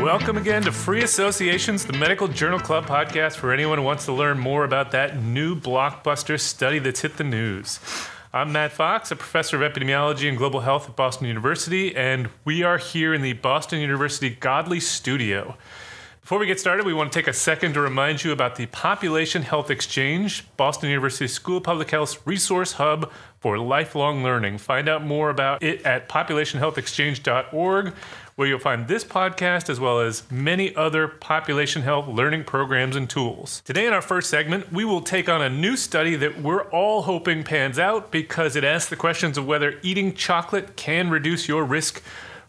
Welcome again to Free Associations, the Medical Journal Club podcast for anyone who wants to learn more about that new blockbuster study that's hit the news. I'm Matt Fox, a professor of epidemiology and global health at Boston University, and we are here in the Boston University Godley studio. Before we get started, we want to take a second to remind you about the Population Health Exchange, Boston University School of Public Health's resource hub for lifelong learning. Find out more about it at populationhealthexchange.org, where you'll find this podcast as well as many other population health learning programs and tools. Today, in our first segment, we will take on a new study that we're all hoping pans out because it asks the questions of whether eating chocolate can reduce your risk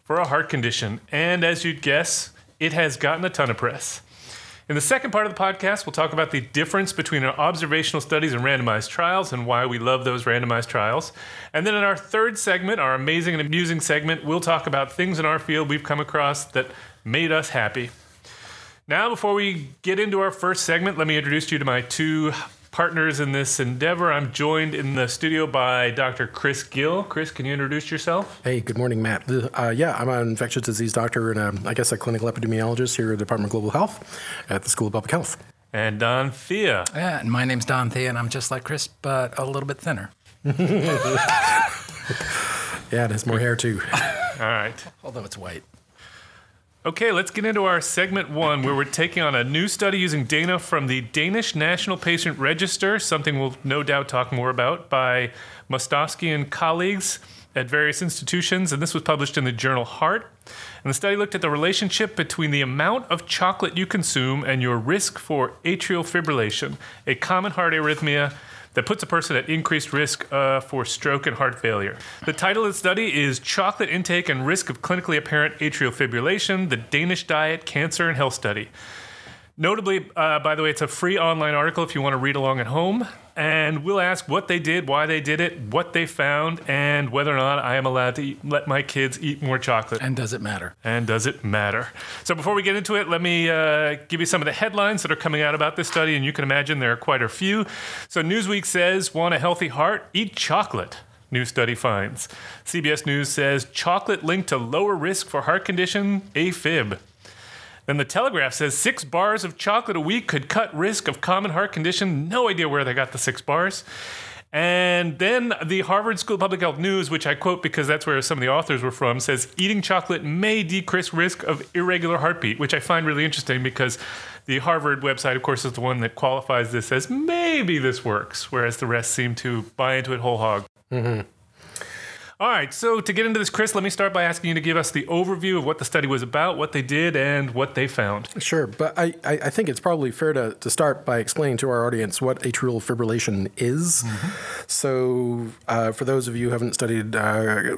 for a heart condition. And as you'd guess, it has gotten a ton of press. In the second part of the podcast, we'll talk about the difference between observational studies and randomized trials and why we love those randomized trials. And then in our third segment, our amazing and amusing segment, we'll talk about things in our field we've come across that made us happy. Now, before we get into our first segment, let me introduce you to my two partners in this endeavor. I'm joined in the studio by Dr. Chris Gill. Chris, can you introduce yourself? Hey, good morning, Matt. Uh, yeah, I'm an infectious disease doctor and a, I guess a clinical epidemiologist here at the Department of Global Health at the School of Public Health. And Don Thea. Yeah, and my name's Don Thea, and I'm just like Chris, but a little bit thinner. yeah, it has more hair too. All right. Although it's white. Okay, let's get into our segment one, where we're taking on a new study using data from the Danish National Patient Register, something we'll no doubt talk more about, by Mostofsky and colleagues at various institutions. And this was published in the journal Heart. And the study looked at the relationship between the amount of chocolate you consume and your risk for atrial fibrillation, a common heart arrhythmia that puts a person at increased risk uh, for stroke and heart failure. The title of the study is Chocolate Intake and Risk of Clinically Apparent Atrial Fibrillation The Danish Diet, Cancer, and Health Study. Notably, uh, by the way, it's a free online article if you want to read along at home. And we'll ask what they did, why they did it, what they found, and whether or not I am allowed to eat, let my kids eat more chocolate. And does it matter? And does it matter? So before we get into it, let me uh, give you some of the headlines that are coming out about this study. And you can imagine there are quite a few. So Newsweek says, want a healthy heart? Eat chocolate. New study finds. CBS News says chocolate linked to lower risk for heart condition, AFib. Then the Telegraph says six bars of chocolate a week could cut risk of common heart condition. No idea where they got the six bars. And then the Harvard School of Public Health News, which I quote because that's where some of the authors were from, says eating chocolate may decrease risk of irregular heartbeat, which I find really interesting because the Harvard website, of course, is the one that qualifies this as maybe this works, whereas the rest seem to buy into it whole hog. Mm-hmm. All right, so to get into this, Chris, let me start by asking you to give us the overview of what the study was about, what they did, and what they found. Sure, but I, I think it's probably fair to, to start by explaining to our audience what atrial fibrillation is. Mm-hmm. So, uh, for those of you who haven't studied uh,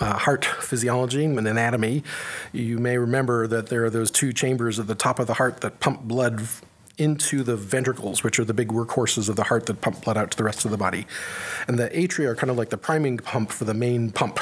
uh, heart physiology and anatomy, you may remember that there are those two chambers at the top of the heart that pump blood into the ventricles, which are the big workhorses of the heart that pump blood out to the rest of the body. And the atria are kind of like the priming pump for the main pump.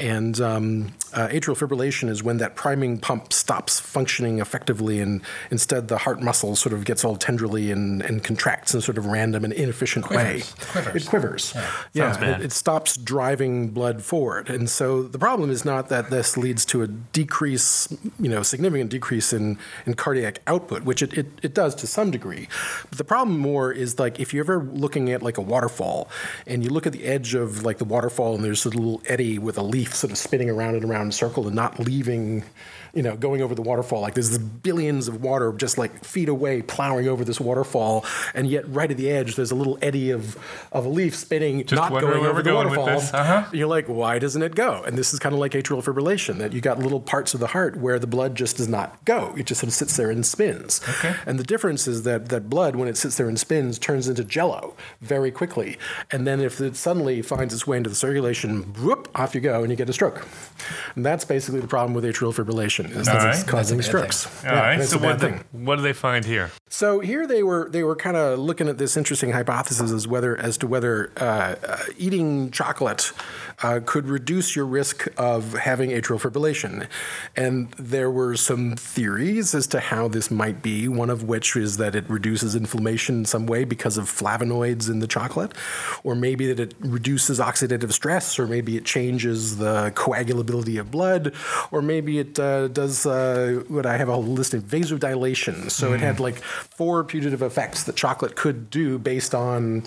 And um, uh, atrial fibrillation is when that priming pump stops functioning effectively, and instead the heart muscle sort of gets all tenderly and, and contracts in sort of random and inefficient quivers. way. Quivers. It quivers. Yeah, yeah it, it, stops driving blood forward. And so the problem is not that this leads to a decrease, you know, significant decrease in, in cardiac output, which it, it, it does to some degree. But the problem more is like if you're ever looking at like a waterfall and you look at the edge of like the waterfall and there's a little eddy with a leaf sort of spinning around and around in a circle and not leaving you know, going over the waterfall. Like there's billions of water just like feet away plowing over this waterfall, and yet right at the edge there's a little eddy of, of a leaf spinning, just not going over the going waterfall. Uh-huh. You're like, why doesn't it go? And this is kind of like atrial fibrillation, that you got little parts of the heart where the blood just does not go. It just sort of sits there and spins. Okay. And the difference is that that blood, when it sits there and spins, turns into jello very quickly. And then if it suddenly finds its way into the circulation, whoop, off you go, and you get a stroke. And that's basically the problem with atrial fibrillation fibrillation is that right. it's causing That's a bad strokes. All right. that's So a what, thing. the, what do they find here? So here they were they were kind of looking at this interesting hypothesis as whether as to whether uh, uh, eating chocolate uh, could reduce your risk of having atrial fibrillation, and there were some theories as to how this might be. One of which is that it reduces inflammation in some way because of flavonoids in the chocolate, or maybe that it reduces oxidative stress, or maybe it changes the coagulability of blood, or maybe it uh, does uh, what I have a whole list of vasodilation. So it had like four putative effects that chocolate could do based on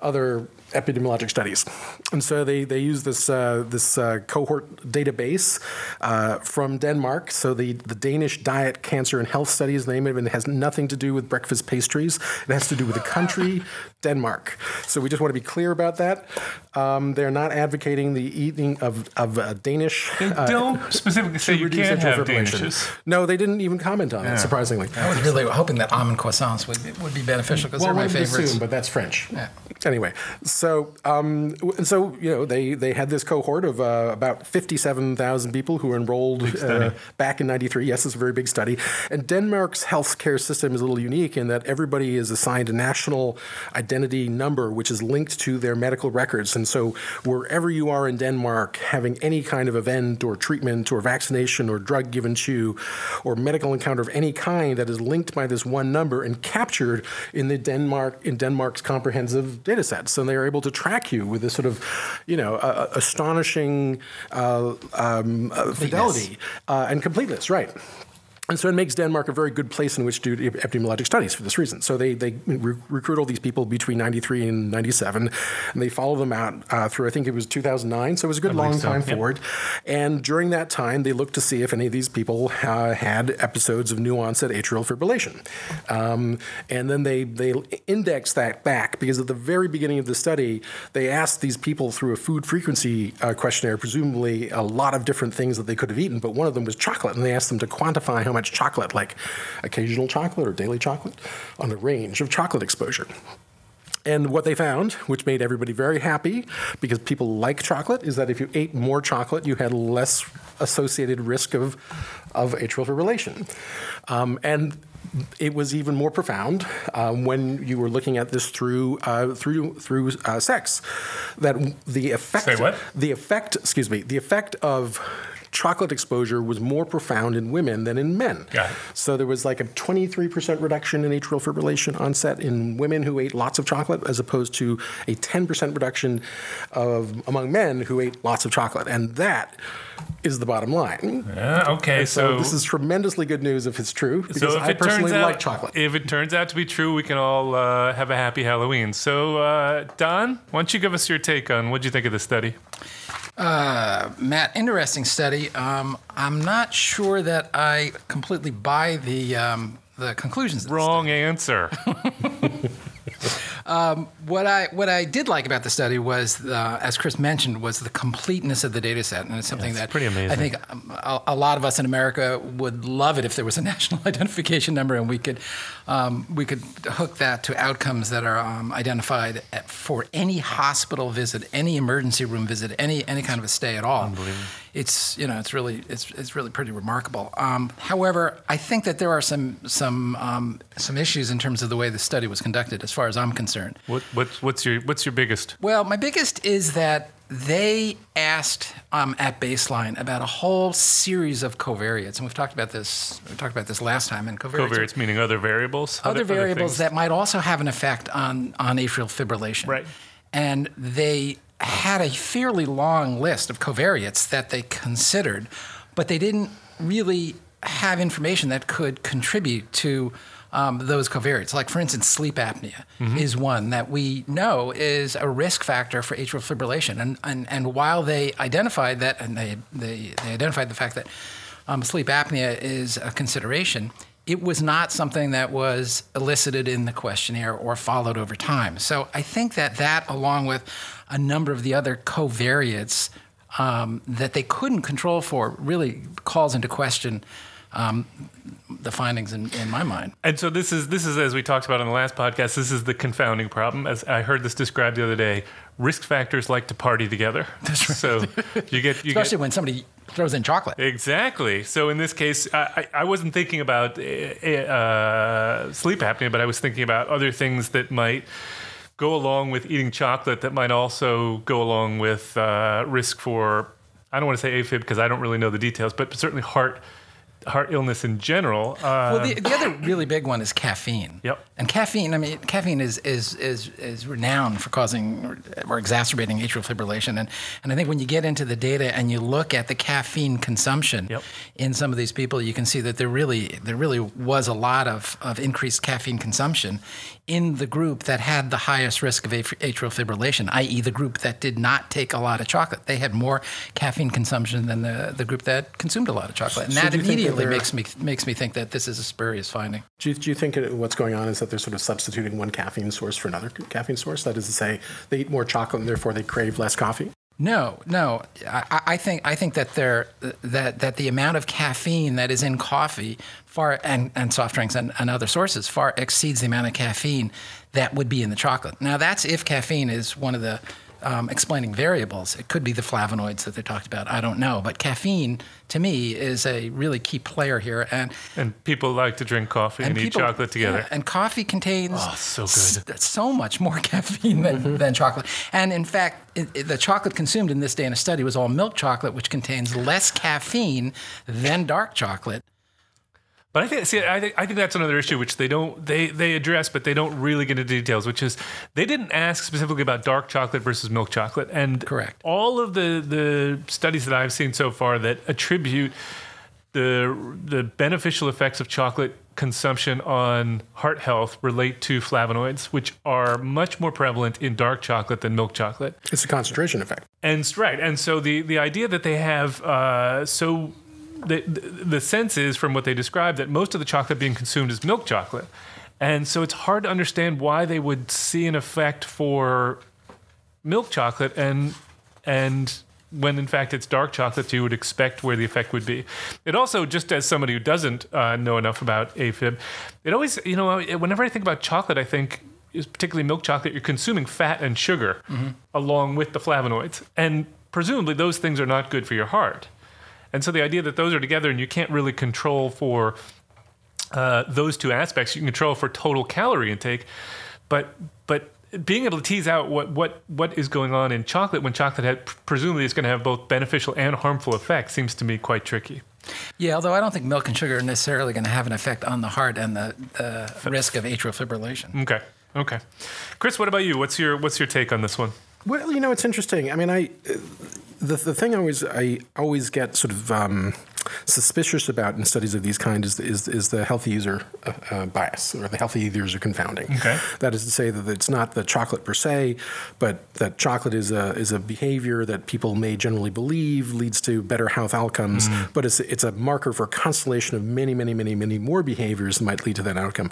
other epidemiologic studies. And so they, they use this, uh, this uh, cohort database uh, from Denmark. So the, the Danish Diet, Cancer, and Health Studies, the name of it, and it has nothing to do with breakfast pastries. It has to do with the country, Denmark. So we just want to be clear about that. Um, they're not advocating the eating of, of uh, Danish. They uh, don't specifically say you can't have fibrillation. danishes. No, they didn't even comment on it, surprisingly. I was really hoping that almond croissants would, would be beneficial because well, they're my one favorites. assume, but that's French. Yeah. Anyway, so um, and so you know they they had this cohort of uh, about fifty seven thousand people who were enrolled uh, back in '93. Yes, it's a very big study. And Denmark's healthcare system is a little unique in that everybody is assigned a national identity number, which is linked to their medical records. And so wherever you are in Denmark, having any kind of event or treatment or vaccination or drug given to or medical encounter of any kind that is linked by this one number and captured in the Denmark in Denmark's comprehensive data sets, and they are able to track you with this sort of, you know, uh, astonishing uh, um, uh, fidelity. Uh, and completeness, right? And so it makes Denmark a very good place in which to do epidemiologic studies for this reason. So they, they re- recruit all these people between 93 and 97, and they follow them out uh, through, I think it was 2009, so it was a good long so, time yep. forward. And during that time, they looked to see if any of these people uh, had episodes of new onset atrial fibrillation. Um, and then they, they indexed that back because at the very beginning of the study, they asked these people through a food frequency uh, questionnaire, presumably a lot of different things that they could have eaten, but one of them was chocolate. And they asked them to quantify how much chocolate, like occasional chocolate or daily chocolate, on a range of chocolate exposure. And what they found, which made everybody very happy because people like chocolate, is that if you ate more chocolate, you had less associated risk of, of atrial fibrillation. Um, and it was even more profound um, when you were looking at this through uh, through through uh, sex. That the effect Say what? the effect excuse me the effect of chocolate exposure was more profound in women than in men. So there was like a 23% reduction in atrial fibrillation onset in women who ate lots of chocolate, as opposed to a 10% reduction of among men who ate lots of chocolate, and that is the bottom line. Yeah, okay, So, so, this is tremendously good news if it's true, because so if I it turns personally out, like chocolate. If it turns out to be true, we can all uh, have a happy Halloween. So, uh, Don, why don't you give us your take on what you think of the study? Uh, Matt, interesting study. Um, I'm not sure that I completely buy the um, the conclusions. Wrong answer. What I what I did like about the study was, uh, as Chris mentioned, was the completeness of the data set, and it's something that pretty amazing. I think um, a, a lot of us in America would love it if there was a national identification number and we could um, we could hook that to outcomes that are um, identified at, for any hospital visit, any emergency room visit, any any kind of a stay at all. It's you know it's really it's it's really pretty remarkable. Um, however, I think that there are some some um, some issues in terms of the way the study was conducted, as far as I'm concerned. what, what's, what's your what's your biggest? Well, my biggest is that they asked um, at baseline about a whole series of covariates, and we've talked about this. We talked about this last time. And covariates, Covariates meaning other variables. other variables things? that might also have an effect on on atrial fibrillation. Right. And they had a fairly long list of covariates that they considered, but they didn't really have information that could contribute to um, those covariates. Like, for instance, sleep apnea is one that we know is a risk factor for atrial fibrillation. And, and, and while they identified that, and they, they, they identified the fact that um, sleep apnea is a consideration, it was not something that was elicited in the questionnaire or followed over time. So I think that that, along with a number of the other covariates um, that they couldn't control for, really calls into question um, the findings in, in my mind. And so this is this is as we talked about on the last podcast. This is the confounding problem. As I heard this described the other day, risk factors like to party together. That's right. So you get you Especially get when somebody throws in chocolate. Exactly. So in this case, I, I wasn't thinking about uh, sleep apnea, but I was thinking about other things that might go along with eating chocolate that might also go along with uh, risk for, I don't want to say AFib because I don't really know the details, but certainly heart heart illness in general. Uh, well, the, the other really big one is caffeine. Yep. And caffeine, I mean, caffeine is is is, is renowned for causing or, or exacerbating atrial fibrillation. And and I think when you get into the data and you look at the caffeine consumption Yep. in some of these people, you can see that there really there really was a lot of, of increased caffeine consumption in the group that had the highest risk of atrial fibrillation, i.e., the group that did not take a lot of chocolate. They had more caffeine consumption than the, the group that consumed a lot of chocolate. And So that think that immediately makes me makes me think that this is a spurious finding. Do you, do you think what's going on is that they're sort of substituting one caffeine source for another caffeine source? That is to say, they eat more chocolate and therefore they crave less coffee? No, no. I, I- I think I think that there that that the amount of caffeine that is in coffee far and, and soft drinks and, and other sources far exceeds the amount of caffeine that would be in the chocolate. Now that's if caffeine is one of the um, explaining variables. It could be the flavonoids that they talked about. I don't know, but caffeine to me is a really key player here. And and people like to drink coffee and, eat people- chocolate together. yeah, and coffee contains Oh, so s- good. so much more caffeine than, than chocolate. And in fact, it, it- the chocolate consumed in this day in a study was all milk chocolate, which contains less caffeine than dark chocolate. But I think, see, I think, I think that's another issue which they don't they they address, but they don't really get into details. Which is they didn't ask specifically about dark chocolate versus milk chocolate, and Correct. All of the the studies that I've seen so far that attribute the the beneficial effects of chocolate consumption on heart health relate to flavonoids, which are much more prevalent in dark chocolate than milk chocolate. It's a concentration effect. And right, and so the the idea that they have uh, so the the sense is from what they describe that most of the chocolate being consumed is milk chocolate, and so it's hard to understand why they would see an effect for milk chocolate and and when in fact it's dark chocolate you would expect where the effect would be. It also just as somebody who doesn't uh, know enough about afib it always you know whenever i think about chocolate i think is particularly milk chocolate you're consuming fat and sugar along with the flavonoids. And presumably those things are not good for your heart and so the idea that those are together and you can't really control for uh, those two aspects. You can control for total calorie intake, but but being able to tease out what what what is going on in chocolate when chocolate had, presumably is going to have both beneficial and harmful effects seems to me quite tricky. Yeah, although I don't think milk and sugar are necessarily going to have an effect on the heart and the, the risk of atrial fibrillation. Okay, okay. Chris, what about you? What's your what's your take on this one? Well, you know, it's interesting. I mean, I the the thing I always I always get sort of um, suspicious about in studies of these kind is is, is the healthy user uh, uh, bias or the healthy user confounding. Okay. That is to say that it's not the chocolate per se, but that chocolate is a is a behavior that people may generally believe leads to better health outcomes, but it's it's a marker for a constellation of many many many many more behaviors that might lead to that outcome.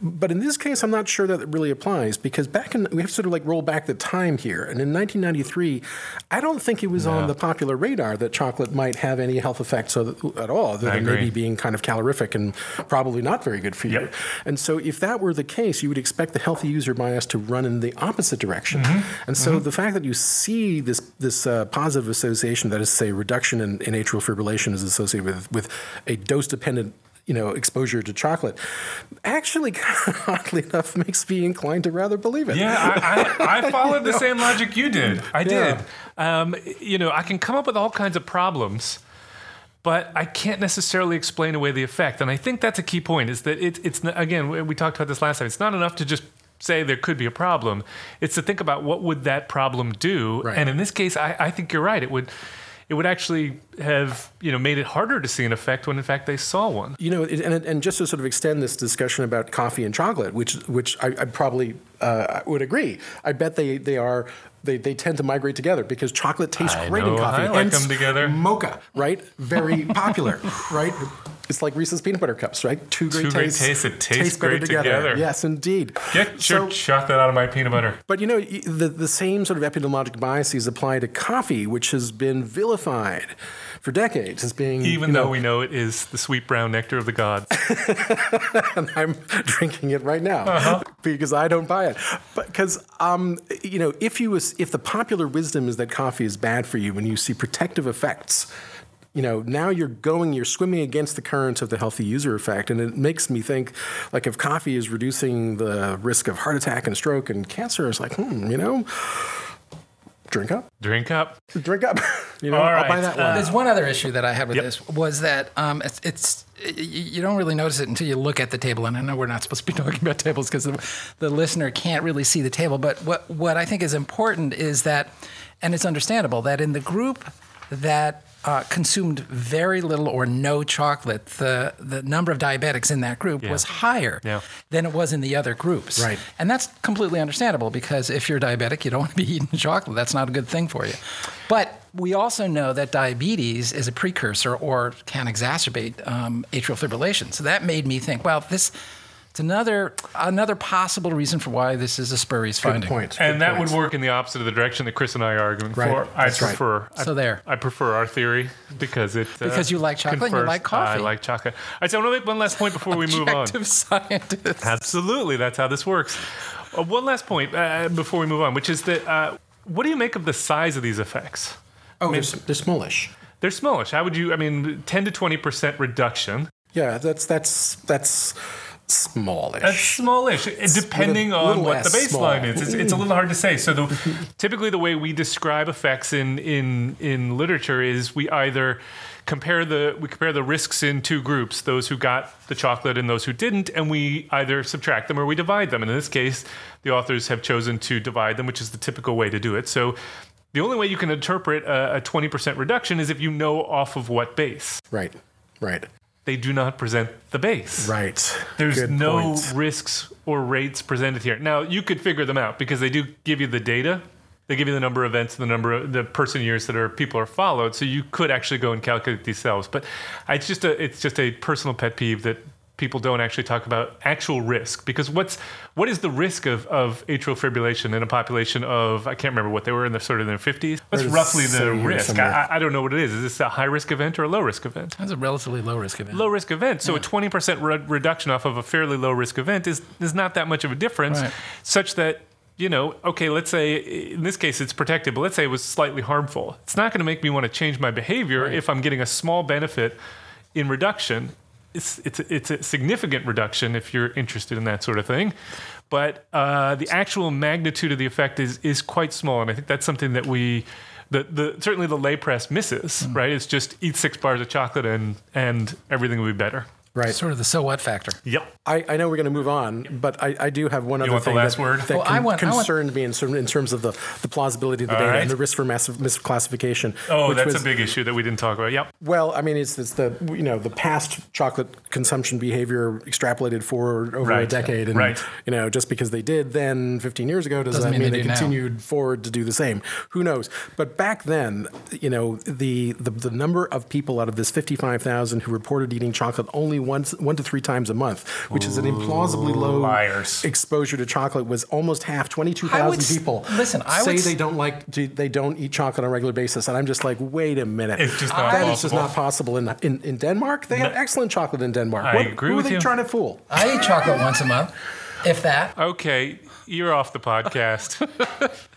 But in this case, I'm not sure that it really applies because back in we have to sort of like roll back the time here, and in 1993, I don't think it was on the popular radar that chocolate might have any health effects of- at all, other than maybe being kind of calorific and probably not very good for you. Yep. And so, if that were the case, you would expect the healthy user bias to run in the opposite direction. Mm-hmm. And so, the fact that you see this this uh, positive association, that is, to say, reduction in, in atrial fibrillation, is associated with with a dose dependent. You know, exposure to chocolate actually, oddly enough, makes me inclined to rather believe it. Yeah, I, I, I followed the same logic you did. I Yeah. did. Um, you know, I can come up with all kinds of problems, but I can't necessarily explain away the effect. And I think that's a key point. Is that it, it's again we- talked about this last time. It's not enough to just say there could be a problem. It's to think about what would that problem do. Right. And in this case, I, I think you're right. It would. It would actually have, you know, made it harder to see an effect when in fact they saw one. You know, it, and, and just to sort of extend this discussion about coffee and chocolate, which which I, I probably uh, would agree. I bet they they are. They, they tend to migrate together because chocolate tastes I great in coffee. I like Hence, them together. Mocha, right? Very popular, right? It's like Reese's peanut butter cups, right? Two great Two great tastes. tastes that taste great together. Yes, indeed. Get So- your chocolate out of my peanut butter. but you know, the, the same sort of epidemiologic biases apply to coffee, which has been vilified for decades as being Even you know, though we know it is the sweet brown nectar of the gods. and I'm drinking it right now Uh-huh. because I don't buy it. But because um, you know, if you was, if the popular wisdom is that coffee is bad for you, and you see protective effects you know, now you're going, you're swimming against the current of the healthy user effect. And it makes me think, like, if coffee is reducing the risk of heart attack and stroke and cancer, it's like, hmm, you know, drink up, Drink up. drink up. you know, All I'll buy right, that uh, one. There's one other issue that I had with Yep. this was that um, it's, it's you don't really notice it until you look at the table, and I know we're not supposed to be talking about tables because the, the listener can't really see the table. But what what I think is important is that, and it's understandable that in the group that uh, consumed very little or no chocolate, the the number of diabetics in that group was higher Yeah. than it was in the other groups. Right. And that's completely understandable because if you're diabetic, you don't want to be eating chocolate. That's not a good thing for you. But we also know that diabetes is a precursor or can exacerbate um, atrial fibrillation. So that made me think, well, this it's another another possible reason for why this is a spurious Good finding. point. And Good that point. would work in the opposite of the direction that Chris and I are arguing Right, for. I that's right. prefer. I, So there. I prefer our theory because it. uh, Because you like chocolate and you like coffee. I like chocolate. All right, so I want to make one last point before we move on. Objective scientist. Absolutely, that's how this works. Uh, one last point uh, before we move on, which is that uh, what do you make of the size of these effects? oh, they're, they're smallish. They're smallish. How would you? I mean, ten to twenty percent reduction. Yeah, that's that's that's smallish. That's smallish, depending little- on what the baseline small. is. It's, it's a little hard to say. So, the, typically, the way we describe effects in in in literature is we either compare the we compare the risks in two groups: those who got the chocolate and those who didn't, and we either subtract them or we divide them. And in this case, the authors have chosen to divide them, which is the typical way to do it. So. The only way you can interpret a, a 20% reduction is if you know off of what base. right, right, They do not present the base. right. There's Good no point. risks or rates presented here. Now you could figure them out because they do give you the data. They give you the number of events, the number of the person years that are people are followed. So you could actually go and calculate these selves. But it's just a it's just a personal pet peeve that people don't actually talk about actual risk because what's what is the risk of, of atrial fibrillation in a population of I can't remember what they were in the sort of their 50s. What's roughly the risk? I, I don't know what it is. Is this a high risk event or a low risk event? That's a relatively low risk event. low risk event. So a 20% re- reduction off of a fairly low risk event is, is not that much of a difference, Right. such that, you know, okay, let's say in this case it's protected, but let's say it was slightly harmful. It's not going to make me want to change my behavior if I'm getting a small benefit in reduction. It's, it's, it's a significant reduction if you're interested in that sort of thing. But uh, the actual magnitude of the effect is, is quite small. And I think that's something that we, the, the, certainly the lay press misses, Mm. right? It's just eat six bars of chocolate and, and everything will be better. Right. Sort of the so what factor. Yep. I, I know we're going to move on, but I, I do have one other want the thing last that, word? that Well, I con- want- I want- concerned me in, certain- in terms of the, the plausibility of the All data right. and the risk for massive misclassification. Oh, which that's was- a big issue that we didn't talk about. Yep. Well, I mean, it's, it's the you know the past chocolate consumption behavior extrapolated for over a decade, and Right. you know just because they did then 15 years ago does Doesn't that mean mean, they they, do now. continued forward to do the same? Who knows? But back then, you know the the, the number of people out of this 55,000 who reported eating chocolate only once one to three times a month, which is an implausibly low Liars. exposure to chocolate, was almost half. 22,000 people listen, I say would s- they don't like to, they don't eat chocolate on a regular basis, and I'm just like, wait a minute, It's just not that is just possible. not possible in, in in Denmark. They have excellent chocolate in Denmark. I what, agree who with are they you. trying to fool? I eat chocolate once a month, if that. Okay, you're off the podcast.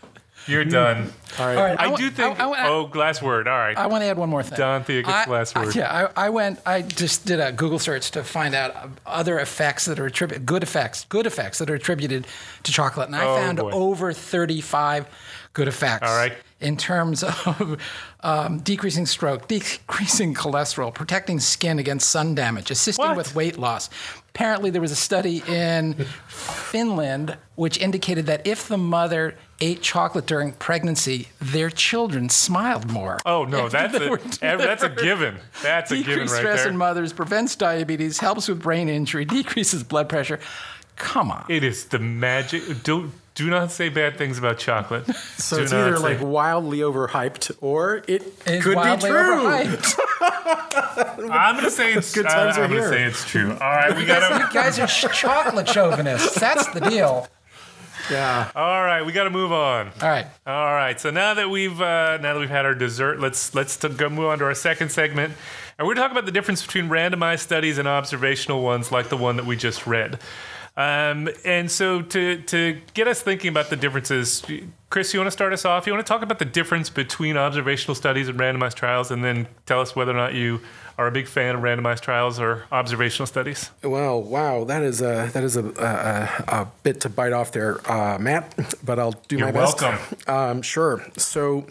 you're done. All right. All right, I, wa- do think. I, I- oh, glass word. All right. I want to add one more thing. Don Thea gets I- the last I- word. yeah, I, I went. I just did a Google search to find out other effects that are attributed, good effects, good effects that are attributed to chocolate, and I Oh, found boy. over thirty-five good effects. All right. In terms of um, decreasing stroke, decreasing cholesterol, protecting skin against sun damage, assisting What? with weight loss. Apparently, there was a study in Finland which indicated that if the mother ate chocolate during pregnancy, their children smiled more. oh no, that's They a were that's a given. That's a given Decreased right stress in mothers, prevents diabetes, helps with brain injury, decreases blood pressure. Come on. It is the magic. Do do not say bad things about chocolate. So Do it's either say- like wildly overhyped or it It's could be true. I'm gonna say it's. Good times uh, I, are I'm gonna say it's true. All right, we gotta. You guys are chocolate chauvinists. That's the deal. Yeah. all right, we gotta move on. All right. All right. So now that we've uh, now that we've had our dessert, let's let's t- go move on to our second segment, and we're going to talk about the difference between randomized studies and observational ones, like the one that we just read. Um, and so to to get us thinking about the differences, Chris, you want to start us off? You want to talk about the difference between observational studies and randomized trials, and then tell us whether or not you are a big fan of randomized trials or observational studies. Well, wow, that is a that is a, a, a bit to bite off there, uh, Matt. But I'll do You're my best. welcome. Um, sure. So.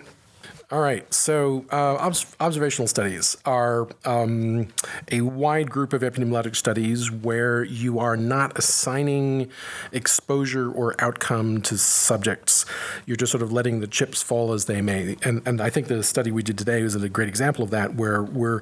All right. So, uh, obs- observational studies are um, a wide group of epidemiologic studies where you are not assigning exposure or outcome to subjects. You're just sort of letting the chips fall as they may. And, and I think the study we did today is a great example of that, where we're,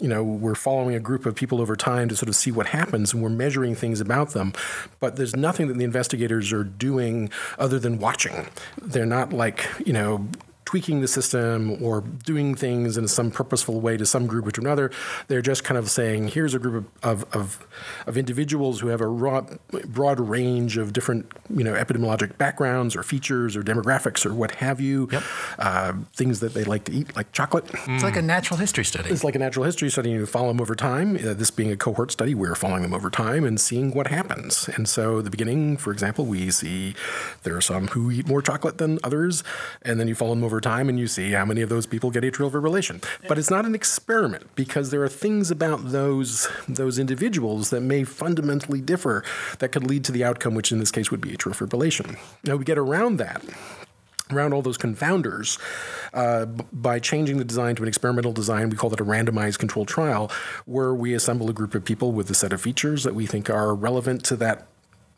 you know, we're following a group of people over time to sort of see what happens, and we're measuring things about them. But there's nothing that the investigators are doing other than watching. They're not like, you know, tweaking the system or doing things in some purposeful way to some group or to another. They're just kind of saying, here's a group of, of, of, individuals who have a raw, broad range of different, you know, epidemiologic backgrounds or features or demographics or what have you. Yep. Uh, things that they like to eat, like chocolate. It's like a natural history study. It's like a natural history study. You follow them over time. Uh, this being a cohort study, we're following them over time and seeing what happens. And so, the beginning, for example, we see there are some who eat more chocolate than others, and then you follow them over time and you see how many of those people get atrial fibrillation. But it's not an experiment because there are things about those those individuals that may fundamentally differ that could lead to the outcome, which in this case would be atrial fibrillation. Now we get around that around all those confounders uh, b- by changing the design to an experimental design. We call that a randomized controlled trial, where we assemble a group of people with a set of features that we think are relevant to that.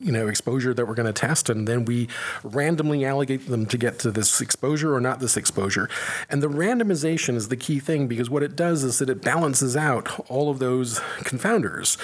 You know, exposure that we're going to test, and then we randomly allocate them to get to this exposure or not this exposure. And the randomization is the key thing because what it does is that it balances out all of those confounders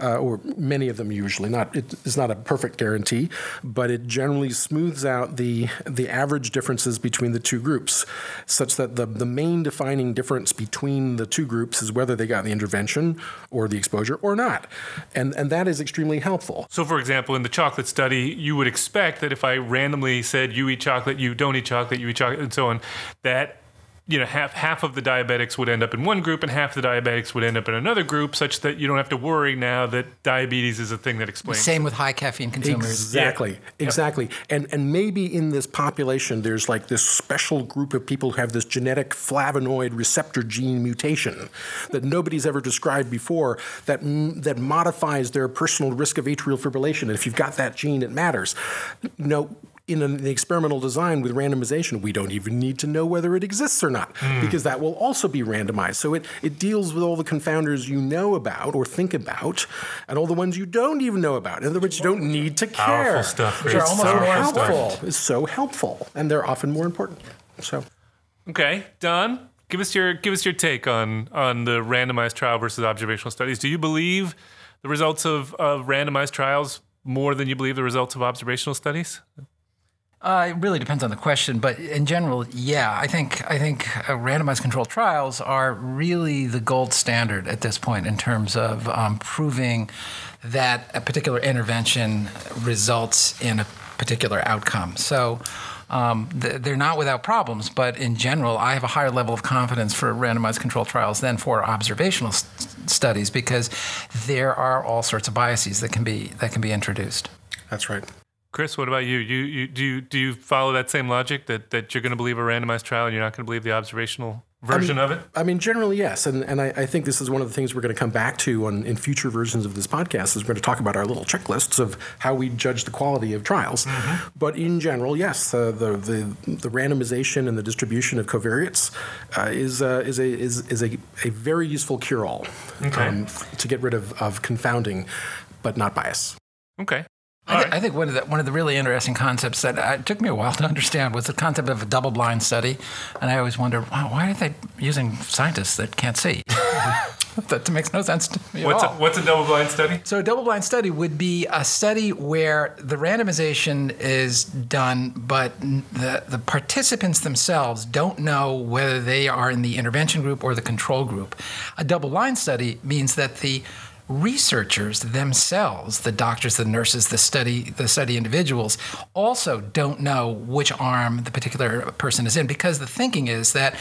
uh, or many of them usually. Not it is not a perfect guarantee, but it generally smooths out the the average differences between the two groups, such that the the main defining difference between the two groups is whether they got the intervention or the exposure or not, and and that is extremely helpful. So, for example, in the chocolate study, you would expect that if I randomly said you eat chocolate, you don't eat chocolate, you eat chocolate, and so on, that you know half half of the diabetics would end up in one group and half the diabetics would end up in another group such that you don't have to worry now that diabetes is a thing that explains Same with high caffeine consumers. Exactly, exactly. And and maybe in this population, there's like this special group of people who have this genetic flavonoid receptor gene mutation that nobody's ever described before that that modifies their personal risk of atrial fibrillation. And if you've got that gene, it matters. You know, in an experimental design with randomization, we don't even need to know whether it exists or not hmm. because that will also be randomized. So it, it deals with all the confounders you know about or think about and all the ones you don't even know about. In other words, you don't need to care. Powerful stuff, Which Chris. are Powerful stuff. helpful. It's so helpful. And they're often more important. So Okay, Don, give us your give us your take on on the randomized trial versus observational studies. Do you believe the results of, of randomized trials more than you believe the results of observational studies? Uh, it really depends on the question, but in general, yeah, I think I think uh, randomized controlled trials are really the gold standard at this point in terms of um, proving that a particular intervention results in a particular outcome. So. Um, they're not without problems, but in general, I have a higher level of confidence for randomized controlled trials than for observational s- studies because there are all sorts of biases that can be that can be introduced. that's right. Chris, what about you? You, you do you do you follow that same logic that, that you're going to believe a randomized trial and you're not going to believe the observational version of it? I mean, generally, yes. And, and I, I think this is one of the things we're going to come back to on, in future versions of this podcast is we're going to talk about our little checklists of how we judge the quality of trials. But in general, yes, uh, the, the, the randomization and the distribution of covariates uh, is, uh, is, a, is, is a, a very useful cure-all um, to get rid of, of confounding, but not bias. Okay. I, th- I think one of the one of the really interesting concepts that uh, it took me a while to understand was the concept of a double-blind study, and I always wondered, wow, why are they using scientists that can't see? that makes no sense to me What's at a, all. what's a double blind study? So a double-blind study would be a study where the randomization is done, but the, the participants themselves don't know whether they are in the intervention group or the control group. A double-blind study means that the researchers themselves, the doctors, the nurses, the study the study individuals, also don't know which arm the particular person is in because the thinking is that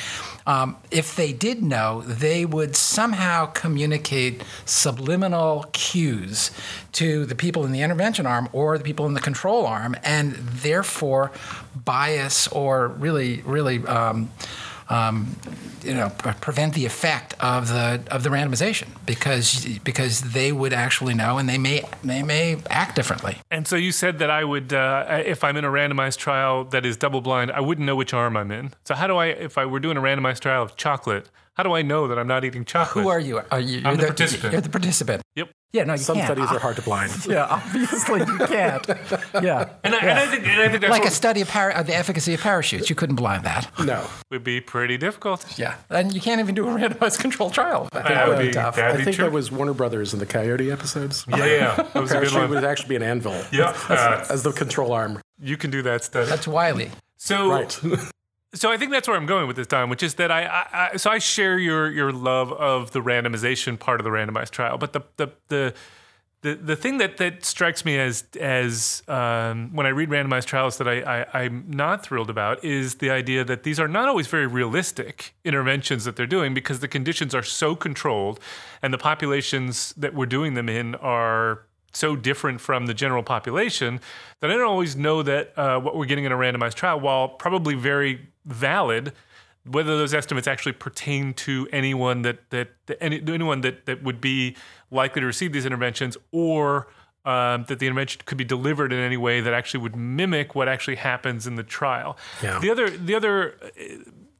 um, if they did know, they would somehow communicate subliminal cues to the people in the intervention arm or the people in the control arm, and therefore bias or really, really. Um, um, you know, prevent the effect of the of the randomization because because they would actually know and they may they may act differently. And so you said that I would, uh, if I'm in a randomized trial that is double blind, I wouldn't know which arm I'm in. So how do I, if I were doing a randomized trial of chocolate, how do I know that I'm not eating chocolate? Who are you? Are you I'm the participant. You're the participant. Yep. Yeah, no, you Some can't. studies are hard to blind. yeah, obviously you can't. Yeah. And I, and I think, and I think that's like what a study of par- of the efficacy of parachutes, you couldn't blind that. No. would be pretty difficult. Yeah, and you can't even do a randomized control trial. That would be, tough. I think true. that was Warner Brothers in the Coyote episodes. yeah, yeah, that was a good one. would actually be an anvil Yeah, uh, as the control arm. you can do that study. That's Wiley. So, Right. so I think that's where I'm going with this, Don, which is that I, I, I so I share your your love of the randomization part of the randomized trial, but the the the the, the thing that, that strikes me as as um, when I read randomized trials that I, I I'm not thrilled about is the idea that these are not always very realistic interventions that they're doing because the conditions are so controlled and the populations that we're doing them in are so different from the general population that I don't always know that uh, what we're getting in a randomized trial, while probably very valid, whether those estimates actually pertain to anyone that that, that any, anyone that that would be likely to receive these interventions, or um, that the intervention could be delivered in any way that actually would mimic what actually happens in the trial. Yeah. The other the other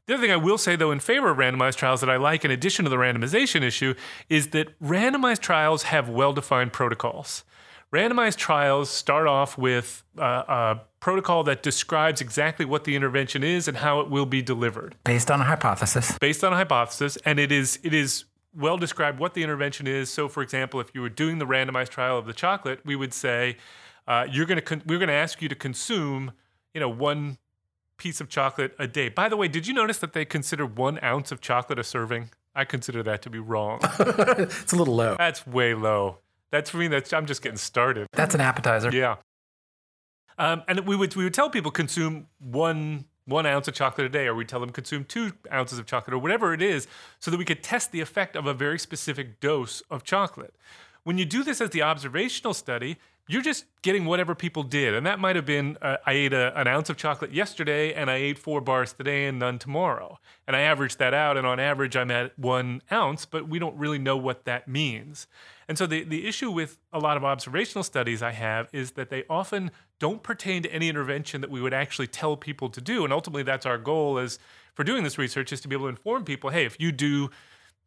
the other thing I will say, though, in favor of randomized trials that I like, in addition to the randomization issue, is that randomized trials have well defined protocols. Randomized trials start off with uh, a protocol that describes exactly what the intervention is and how it will be delivered Based on a hypothesis. based on a hypothesis, and it is it is well described what the intervention is. So, for example, if you were doing the randomized trial of the chocolate, we would say uh, you're going to con- we're going to ask you to consume, you know, one piece of chocolate a day. By the way, did you notice that they consider one ounce of chocolate a serving? I consider that to be wrong. It's a little low. that's way low. That's for me. That's I'm just getting started. That's an appetizer. Yeah. Um, and we would we would tell people consume one one ounce of chocolate a day, or we tell them consume two ounces of chocolate, or whatever it is, so that we could test the effect of a very specific dose of chocolate. When you do this as the observational study, you're just getting whatever people did, and that might have been uh, I ate a, an ounce of chocolate yesterday, and I ate four bars today, and none tomorrow, and I averaged that out, and on average I'm at one ounce, but we don't really know what that means. And so the, the issue with a lot of observational studies I have is that they often don't pertain to any intervention that we would actually tell people to do. And ultimately that's our goal as for doing this research is to be able to inform people, hey, if you do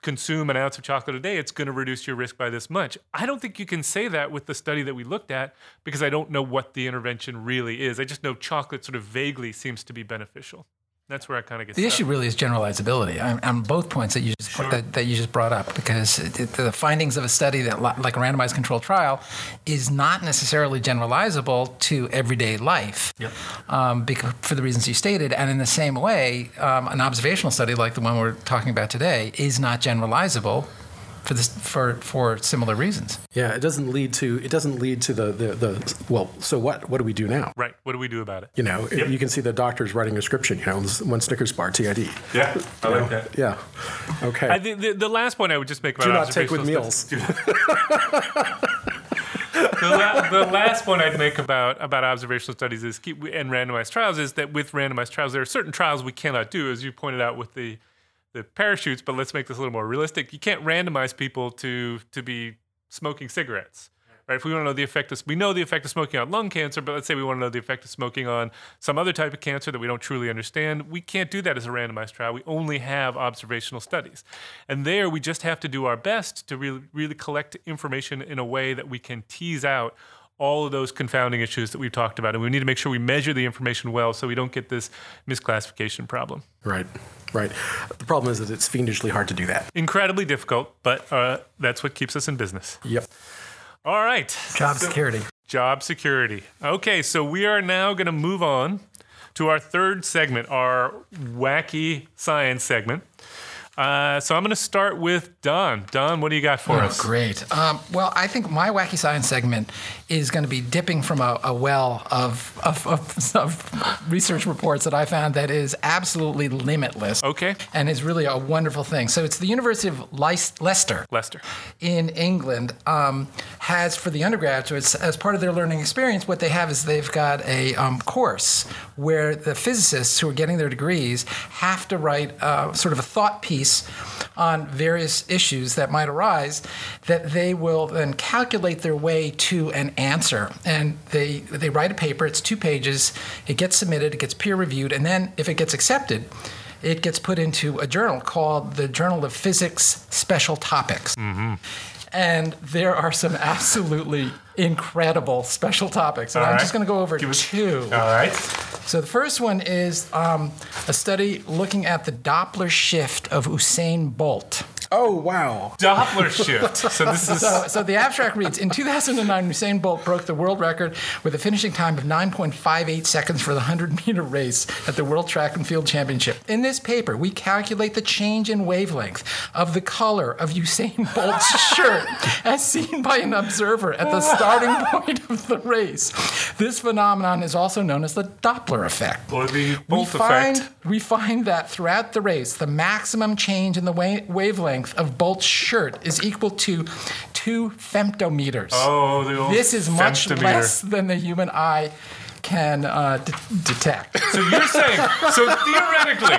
consume an ounce of chocolate a day, it's going to reduce your risk by this much. I don't think you can say that with the study that we looked at because I don't know what the intervention really is. I just know chocolate sort of vaguely seems to be beneficial. That's where I kind of get The stuck. issue really is generalizability on, on both points that you just that, that you just brought up, because it, the findings of a study that, like a randomized controlled trial, is not necessarily generalizable to everyday life, um, because, for the reasons you stated. And in the same way, um, an observational study like the one we're talking about today is not generalizable for this for for similar reasons. Yeah, it doesn't lead to it doesn't lead to the the, the well. So what what do we do now? Right. What do we do about it? You know, you can see the doctors writing a prescription. You know, one Snickers bar, TID. Yeah, I like that. Yeah. Okay. I think the, the last point I would just make about do not take with observational meals. studies- the, la- the last point I'd make about about observational studies is keep, and randomized trials is that with randomized trials there are certain trials we cannot do, as you pointed out with the the parachutes. But let's make this a little more realistic. You can't randomize people to to be smoking cigarettes. Right? If we want to know the effect of, we know the effect of smoking on lung cancer, but let's say we want to know the effect of smoking on some other type of cancer that we don't truly understand. We can't do that as a randomized trial. We only have observational studies. And there we just have to do our best to really, really collect information in a way that we can tease out all of those confounding issues that we've talked about. And we need to make sure we measure the information well so we don't get this misclassification problem. Right. Right. The problem is that it's fiendishly hard to do that. Incredibly difficult, but uh, that's what keeps us in business. Yep. All right. Job security. Job security. Okay, so we are now going to move on to our third segment, our wacky science segment. Uh, so I'm going to start with Don. Don, what do you got for Oh, us? great. Um, well, I think my wacky science segment is going to be dipping from a, a well of, of, of, of research reports that I found that is absolutely limitless. Okay. And is really a wonderful thing. So it's the University of Leic- Leicester. Lester. in England um, has for the undergraduates as part of their learning experience what they have is they've got a um, course where the physicists who are getting their degrees have to write uh, sort of a thought piece on various issues that might arise that they will then calculate their way to an answer and they they write a paper it's two pages it gets submitted it gets peer reviewed and then if it gets accepted it gets put into a journal called the Journal of Physics Special Topics. Mm-hmm. And there are some absolutely incredible special topics. And All I'm right. just going to go over Give us- two. All right. So the first one is um, a study looking at the Doppler shift of Usain Bolt. Oh wow! Doppler shift. So this is. So, so the abstract reads In 2009, Usain Bolt broke the world record with a finishing time of 9.58 seconds for the 100 meter race at the World Track and Field Championship. In this paper, we calculate the change in wavelength of the color of Usain Bolt's shirt as seen by an observer at the starting point of the race. This phenomenon is also known as the Doppler effect. Or the We Bolt find, effect. we find that throughout the race, the maximum change in the wa- wavelength of Bolt's shirt is equal to two femtometers. Oh, the old this is much femtometer. less than the human eye can uh, d- detect. So you're saying, so theoretically,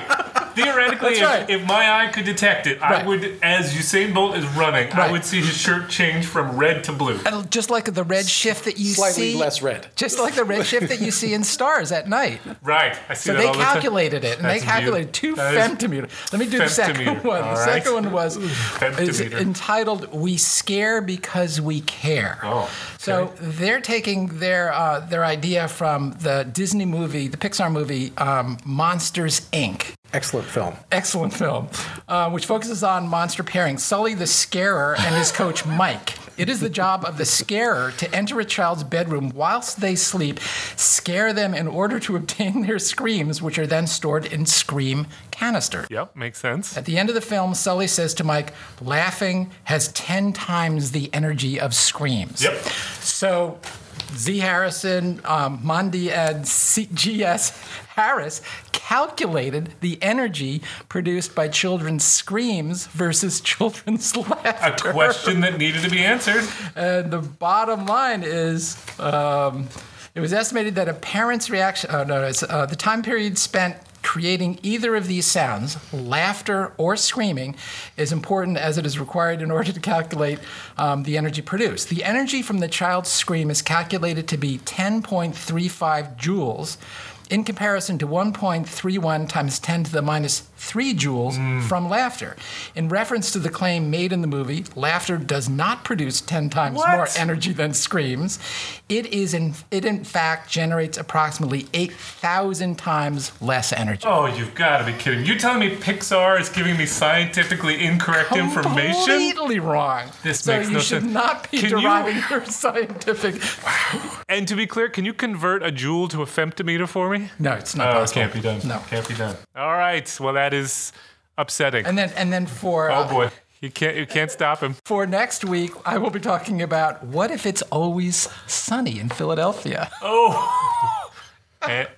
theoretically, if, right. if my eye could detect it, I Right. would, as Usain Bolt is running, I would see his shirt change from red to blue. And just like the red shift that you see Slightly see, less red. Just like the red shift that you see in stars at night. Right. I see So that they all the time. calculated it, and That's they calculated two beautiful. That is- femtometers. Let me do the second one. All the right. second one was is entitled "We Scare Because We Care." Oh, So they're taking their uh, their idea from the Disney movie, the Pixar movie um, Monsters Inc. Excellent film. Excellent film, uh, which focuses on monster pairing Sulley the Scarer and his coach Mike. It is the job of the scarer to enter a child's bedroom whilst they sleep, scare them in order to obtain their screams, which are then stored in scream canisters. Yep, makes sense. At the end of the film, Sulley says to Mike, laughing has 10 times the energy of screams. Yep. So, Z. Harrison, um, Mondi, and C- G.S. Harris calculated the energy produced by children's screams versus children's laughter. A question that needed to be answered. And the bottom line is um, it was estimated that a parent's reaction, oh, no, it's uh, the time period spent creating either of these sounds, laughter or screaming, is important as it is required in order to calculate um, the energy produced. The energy from the child's scream is calculated to be 10.35 joules. In comparison to 1.31 times 10 to the minus 3 joules mm. from laughter. In reference to the claim made in the movie, laughter does not produce 10 times What? more energy than screams. It is in it in fact generates approximately 8,000 times less energy. Oh, you've got to be kidding. You're telling me Pixar is giving me scientifically incorrect information? Completely wrong. This so makes you should not be Can you- deriving your scientific. Wow. And to be clear, can you convert a joule to a femtometer for me? No, it's not Oh, it possible. can't be done. No. Can't be done. All right. Well, that is upsetting. And then and then for oh uh, boy. You can't you can't stop him. for next week, I will be talking about what if it's always sunny in Philadelphia. Oh. and,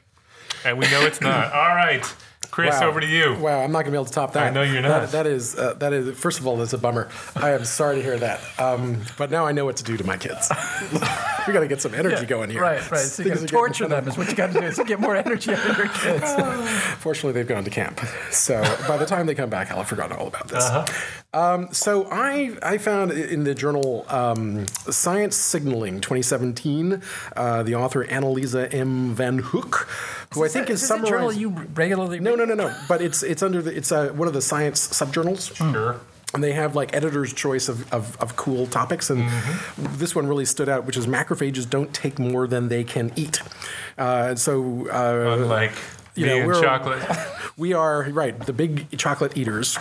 and we know it's not. All right. Chris, Wow. over to you. Wow, I'm not gonna be able to top that. I know you're That- not. that is uh, that is first of all, that's a bummer. I am sorry to hear that. Um, but now I know what to do to my kids. we got to get some energy going here. Right, right. So you Things got to torture them is what you got to do. Is to get more energy out of your kids. Fortunately, they've gone to camp. So by the time they come back, I'll have forgotten all about this. Uh-huh. Um, so I, I found in the journal um, Science Signaling 2017, uh, the author Annalisa M. Van Hook, who I think is, is this a journal you regularly No, no, no, no. But it's it's under the it's uh, one of the science subjournals. Sure. And they have like editor's choice of, of, of cool topics. And this one really stood out, which is macrophages don't take more than they can eat. Uh, so, uh, Unlike you know, we're- chocolate. we are, right, the big chocolate eaters.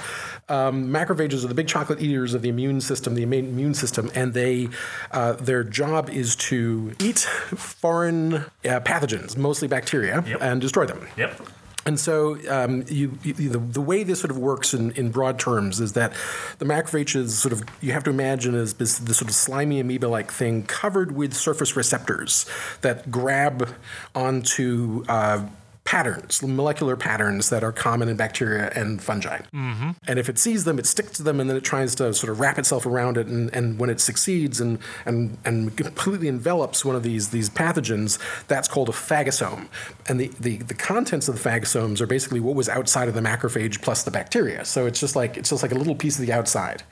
Um, macrophages are the big chocolate eaters of the immune system, the immune immune system, and they, uh, their job is to eat foreign uh, pathogens, mostly bacteria, Yep. and destroy them. Yep. And so, um, you, you, the, the way this sort of works in, in broad terms is that the macrophage is sort of, you have to imagine as this, this sort of slimy amoeba like thing covered with surface receptors that grab onto uh, patterns, molecular patterns that are common in bacteria and fungi. Mm-hmm. And if it sees them, it sticks to them, and then it tries to sort of wrap itself around it. And, and when it succeeds and, and, and completely envelops one of these, these pathogens, that's called a phagosome. And the, the, the contents of the phagosomes are basically what was outside of the macrophage plus the bacteria. So it's just like it's just like a little piece of the outside.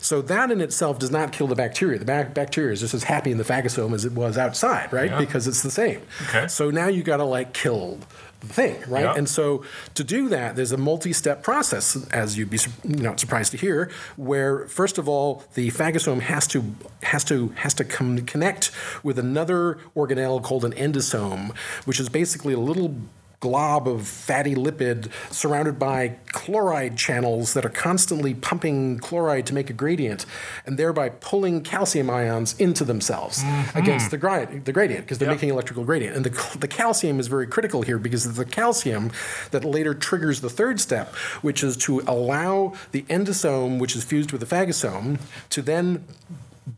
So that in itself does not kill the bacteria. The bacteria is just as happy in the phagosome as it was outside, right? Yeah. Because it's the same. Okay. So now you got to like kill thing, right? Yeah. And so to do that, there's a multi-step process, as you'd be not surprised to hear, where first of all the phagosome has to has to has to come connect with another organelle called an endosome, which is basically a little glob of fatty lipid surrounded by chloride channels that are constantly pumping chloride to make a gradient and thereby pulling calcium ions into themselves mm-hmm. against the, gri- the gradient because they're Yep. making electrical gradient. And the, the calcium is very critical here because it's the calcium that later triggers the third step, which is to allow the endosome, which is fused with the phagosome, to then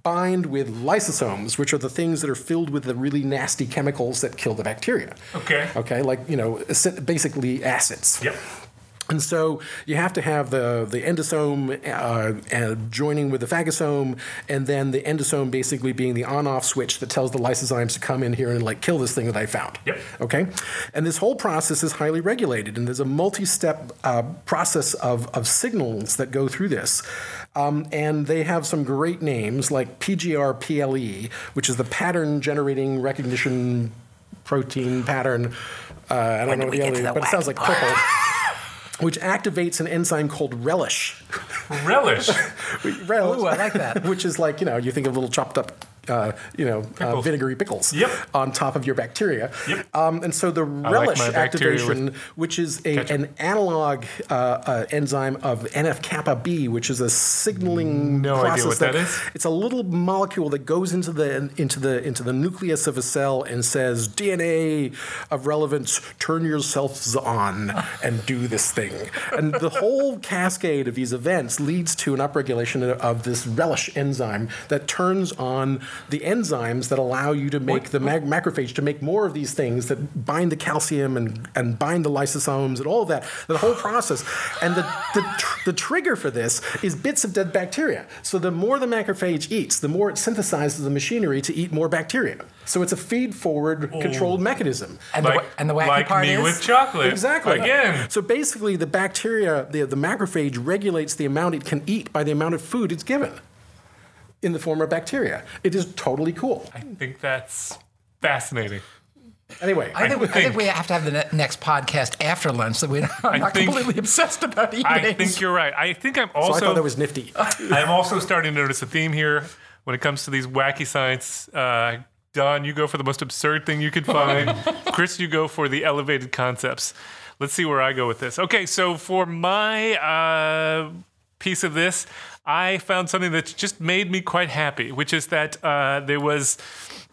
bind with lysosomes, which are the things that are filled with the really nasty chemicals that kill the bacteria. Okay. Okay, like, you know, basically acids. Yep. And so you have to have the, the endosome uh, uh, joining with the phagosome, and then the endosome basically being the on off switch that tells the lysozymes to come in here and like kill this thing that I found. Yep. Okay? And this whole process is highly regulated, and there's a multi step uh, process of, of signals that go through this. Um, and they have some great names like PGRPLE, which is the pattern generating recognition protein pattern. Uh, I don't know what the other, but it sounds like purple. Which activates an enzyme called relish. Relish. relish Ooh, I like that. which is like you know you think of little chopped up uh, you know uh, vinegary pickles Yep. on top of your bacteria Yep. um, and so the relish bacteria activation which is a, an analog uh, uh, enzyme of NF kappa B which is a signaling No idea process what that is. it's a little molecule that goes into the into the into the nucleus of a cell and says DNA of relevance turn yourselves on and do this thing and the whole cascade of these events leads to an upregulation of this relish enzyme that turns on the enzymes that allow you to make the mag- macrophage to make more of these things that bind the calcium and, and bind the lysosomes and all of that the whole process. And the, the, tr- the trigger for this is bits of dead bacteria. So the more the macrophage eats the more it synthesizes the machinery to eat more bacteria. So it's a feed forward oh. controlled mechanism. And, the, like wa- and the wacky like part me is with chocolate. Exactly. Again. So basically, the bacteria, the, the macrophage regulates the amount it can eat by the amount of food it's given in the form of bacteria. It is totally cool. I think that's fascinating. Anyway, I think, we, I think- think we have to have the ne- next podcast after lunch so we're not, not think- completely obsessed about eating I think you're right. I think I'm so I also thought that was nifty. I'm also starting to notice a theme here when it comes to these wacky science. Uh, Don, you go for the most absurd thing you could find. Chris, you go for the elevated concepts. Let's see where I go with this. Okay, so for my uh, piece of this, I found something that just made me quite happy, which is that uh, there was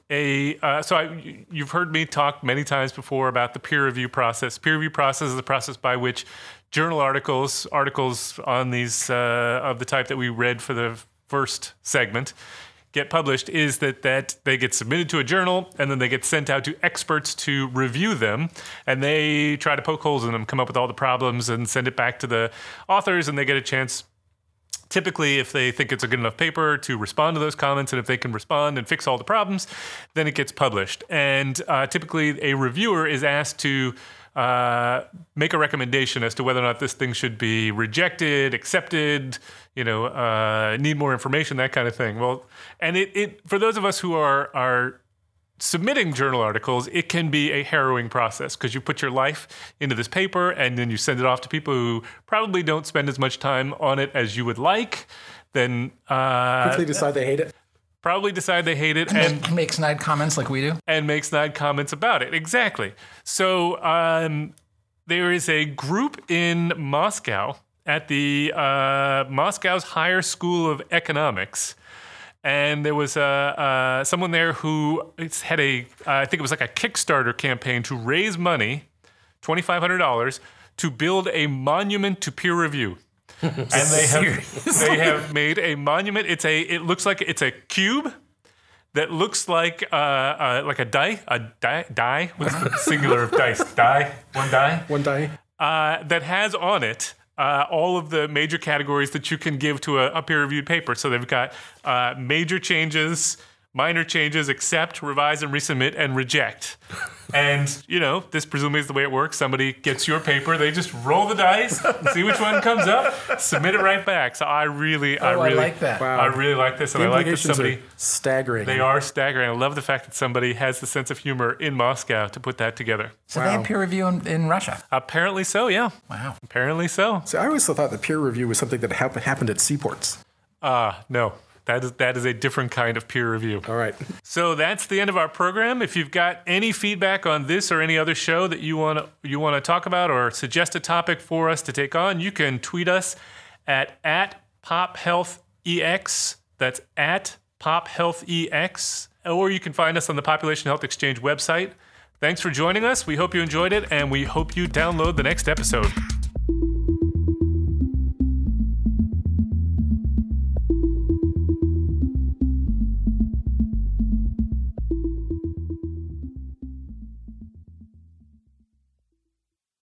a uh, so I, you've heard me talk many times before about the peer review process. Peer review process is the process by which journal articles, articles on these uh, of the type that we read for the first segment, get published. Is that that they get submitted to a journal and then they get sent out to experts to review them, and they try to poke holes in them, come up with all the problems, and send it back to the authors, and they get a chance typically if they think it's a good enough paper to respond to those comments and if they can respond and fix all the problems then it gets published. And uh, typically a reviewer is asked to uh, make a recommendation as to whether or not this thing should be rejected accepted you know uh, need more information that kind of thing. Well and it, it for those of us who are are submitting journal articles, it can be a harrowing process because you put your life into this paper and then you send it off to people who probably don't spend as much time on it as you would like. Then uh, if they decide they hate it, probably decide they hate it and Make, make snide comments like we do. and make snide comments about it. Exactly. So um, there is a group in Moscow at the uh, Moscow's Higher School of Economics. And there was uh, uh, someone there who had a, uh, I think it was like a Kickstarter campaign to raise money $2,500 to build a monument to peer review. and they have they have made a monument. It's a it looks like it's a cube that looks like uh, uh like a die a die die what's the singular of dice die one die One die. uh, that has on it uh, all of the major categories that you can give to a, a peer reviewed paper. So they've got uh, major changes, minor changes, accept, revise, and resubmit, and reject. And, you know, this presumably is the way it works. Somebody gets your paper, they just roll the dice, see which one comes up, submit it right back. So I really, I Oh, I really like that. Wow. I really like this, and The I like that somebody. are staggering. They are staggering. I love the fact that somebody has the sense of humor in Moscow to put that together. So they have peer review in, in Russia. Apparently so, yeah. Wow. Apparently so. So I always thought that peer review was something that hap- happened at seaports. Ah, no. That is that is a different kind of peer review. All right. So that's the end of our program. If you've got any feedback on this or any other show that you want to you want to talk about or suggest a topic for us to take on, you can tweet us at at pophealthex. That's at pophealthex, or you can find us on the Population Health Exchange website. Thanks for joining us. We hope you enjoyed it, and we hope you download the next episode.